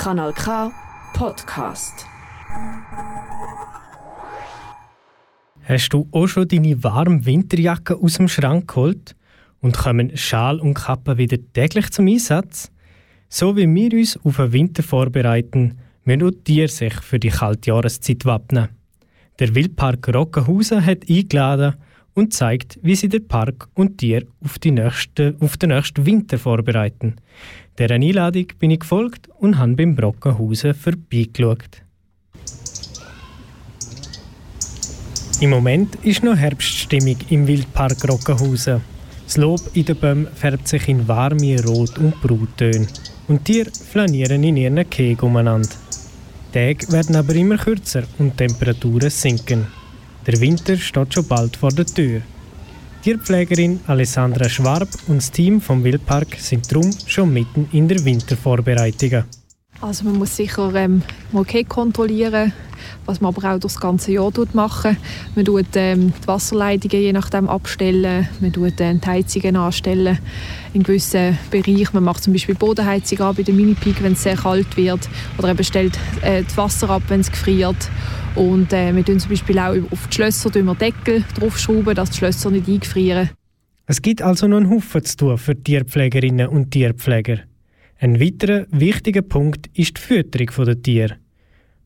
Kanal K Podcast. Hast du auch schon deine warme Winterjacke aus dem Schrank geholt? Und kommen Schal und Kappe wieder täglich zum Einsatz? So wie wir uns auf den Winter vorbereiten, müssen auch Tiere sich für die kalte Jahreszeit wappnen. Der Wildpark Rockenhausen hat eingeladen und zeigt, wie sie den Park und Tiere auf, die nächste, auf den nächsten Winter vorbereiten. Dieser Einladung bin ich gefolgt und habe beim Brockenhausen vorbeigeschaut. Im Moment ist noch Herbststimmung im Wildpark Rockenhausen. Das Lob in den Bäumen färbt sich in warme Rot- und Bruttöne und die Tiere flanieren in ihren Kegen umeinander. Die Tage werden aber immer kürzer und die Temperaturen sinken. Der Winter steht schon bald vor der Tür. Tierpflegerin Alessandra Schwab und das Team vom Wildpark sind darum schon mitten in der Wintervorbereitung. Also man muss sicher ähm, mal kontrollieren, was man aber auch das ganze Jahr machen. Man tut ähm, die Wasserleitungen je nachdem abstellen, man tut äh, die Heizungen anstellen in gewissen Bereichen. Man macht zum Beispiel Bodenheizung an bei der Mini-Peak, wenn es sehr kalt wird oder eben stellt äh, das Wasser ab, wenn es gefriert. Und äh, wir tun zum Beispiel auch auf die Schlösser wir Deckel draufschrauben, dass die Schlösser nicht eingefrieren. Es gibt also noch einen Haufen zu tun für Tierpflegerinnen und Tierpfleger. Ein weiterer wichtiger Punkt ist die Fütterung der Tiere.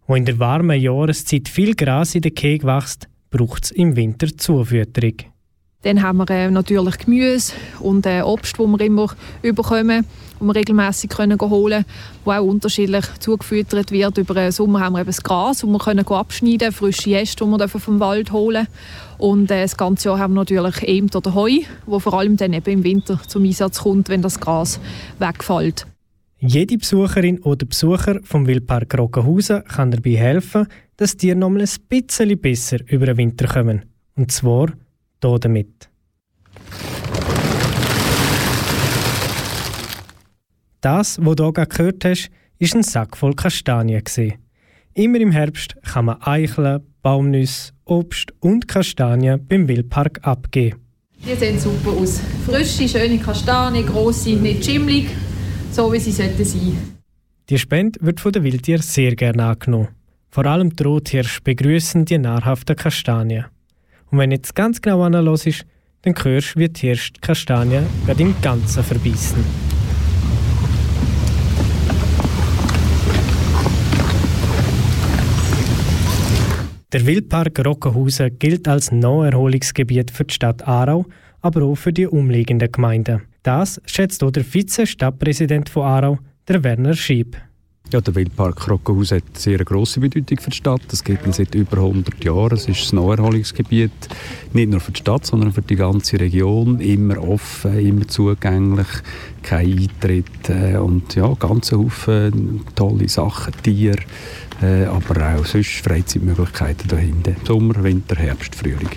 Wo in der warmen Jahreszeit viel Gras in den Keg wächst, braucht es im Winter Zufütterung. Dann haben wir äh, natürlich Gemüse und äh, Obst, das wir immer überkommen, das wir regelmässig können holen das auch unterschiedlich zugefüttert wird. Über den Sommer haben wir eben das Gras, das wir können abschneiden können, frische Äste, die wir vom Wald holen Und äh, das ganze Jahr haben wir natürlich Emt oder Heu, wo vor allem dann eben im Winter zum Einsatz kommt, wenn das Gras wegfällt. Jede Besucherin oder Besucher vom Wildpark Rockenhausen kann dabei helfen, dass die noch ein bisschen besser über den Winter kommen. Und zwar hier damit. Das, was du hier gehört hast, war ein Sack voll Kastanien. Immer im Herbst kann man Eicheln, Baumnüsse, Obst und Kastanien beim Wildpark abgeben. Die sehen super aus. Frische, schöne Kastanien, grosse, nicht schimmlig, so wie sie sollten sein. Die Spende wird von den Wildtieren sehr gerne angenommen. Vor allem die Rothirsche begrüßen die nahrhaften Kastanien. Und wenn jetzt ganz genau anhörst, dann hörst du, wie die Hirsche die Kastanie gerade im Ganzen verbeissen. Der Wildpark Rockenhausen gilt als Naherholungsgebiet für die Stadt Aarau, aber auch für die umliegenden Gemeinden. Das schätzt auch der Vize-Stadtpräsident von Aarau, der Werner Schieb. Ja, der Wildpark Rockenhaus hat eine sehr grosse Bedeutung für die Stadt. Das gibt es seit über 100 Jahren. Es ist ein Naherholungsgebiet, nicht nur für die Stadt, sondern für die ganze Region. Immer offen, immer zugänglich, kein Eintritt äh, und ja, ganz Haufen tolle Sachen, Tiere, äh, aber auch sonst Freizeitmöglichkeiten dahinter. Sommer, Winter, Herbst, Frühling.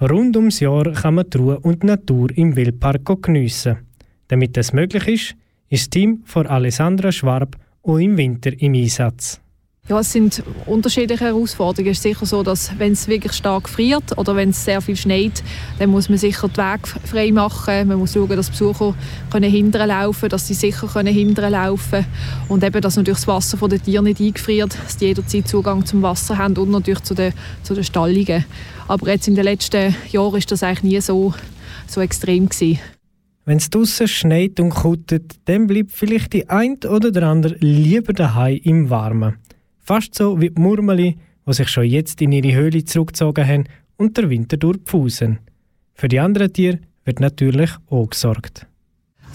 Rund ums Jahr kann man die Ruhe und die Natur im Wildpark geniessen. Damit das möglich ist, ist das Team von Alessandra Schwab und im Winter im Einsatz? Ja, es sind unterschiedliche Herausforderungen. Es ist sicher so, dass wenn es wirklich stark friert oder wenn es sehr viel schneit, dann muss man sicher den Weg frei machen. Man muss schauen, dass Besucher können hindern laufen, dass sie sicher können hindern laufen und eben, dass natürlich das Wasser von den Tieren nicht eingefriert, dass die jederzeit Zugang zum Wasser haben und natürlich zu den, zu den Stallungen. Aber jetzt in den letzten Jahren ist das eigentlich nie so, so extrem gewesen. Wenn es draußen schneit und kuttet, dann bleibt vielleicht die ein oder der andere lieber daheim im Warmen. Fast so wie die Murmeli, die sich schon jetzt in ihre Höhle zurückgezogen haben und der Winter durchpfusen. Für die anderen Tiere wird natürlich auch gesorgt.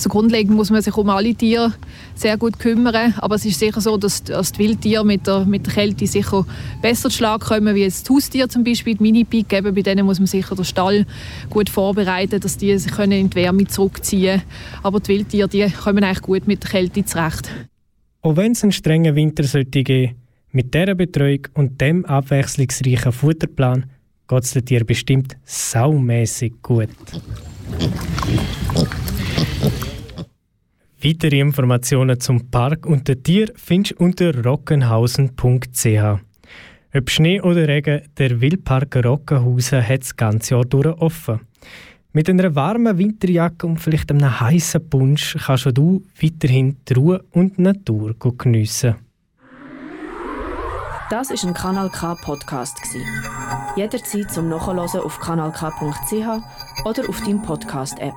Also grundlegend muss man sich um alle Tiere sehr gut kümmern, aber es ist sicher so, dass, dass die Wildtiere mit der, mit der Kälte sicher besser zu Schlag kommen, wie jetzt die Haustiere zum Beispiel, die Minipik, bei denen muss man sicher den Stall gut vorbereiten, dass die sich können in die Wärme zurückziehen können. Aber die Wildtiere die kommen eigentlich gut mit der Kälte zurecht. Auch wenn es einen strengen Winter sollte geben, mit dieser Betreuung und dem abwechslungsreichen Futterplan geht es den Tieren bestimmt saumässig gut. Weitere Informationen zum Park und den Tier findest du unter rockenhausen.ch. Ob Schnee oder Regen, der Wildpark Rockenhausen hat das ganze Jahr durch offen. Mit einer warmen Winterjacke und vielleicht einem heißen Punsch kannst du weiterhin die Ruhe und die Natur geniessen. Das ist ein Kanal K Podcast Jederzeit zum Nachhören auf kanalk.ch oder auf deinem Podcast App.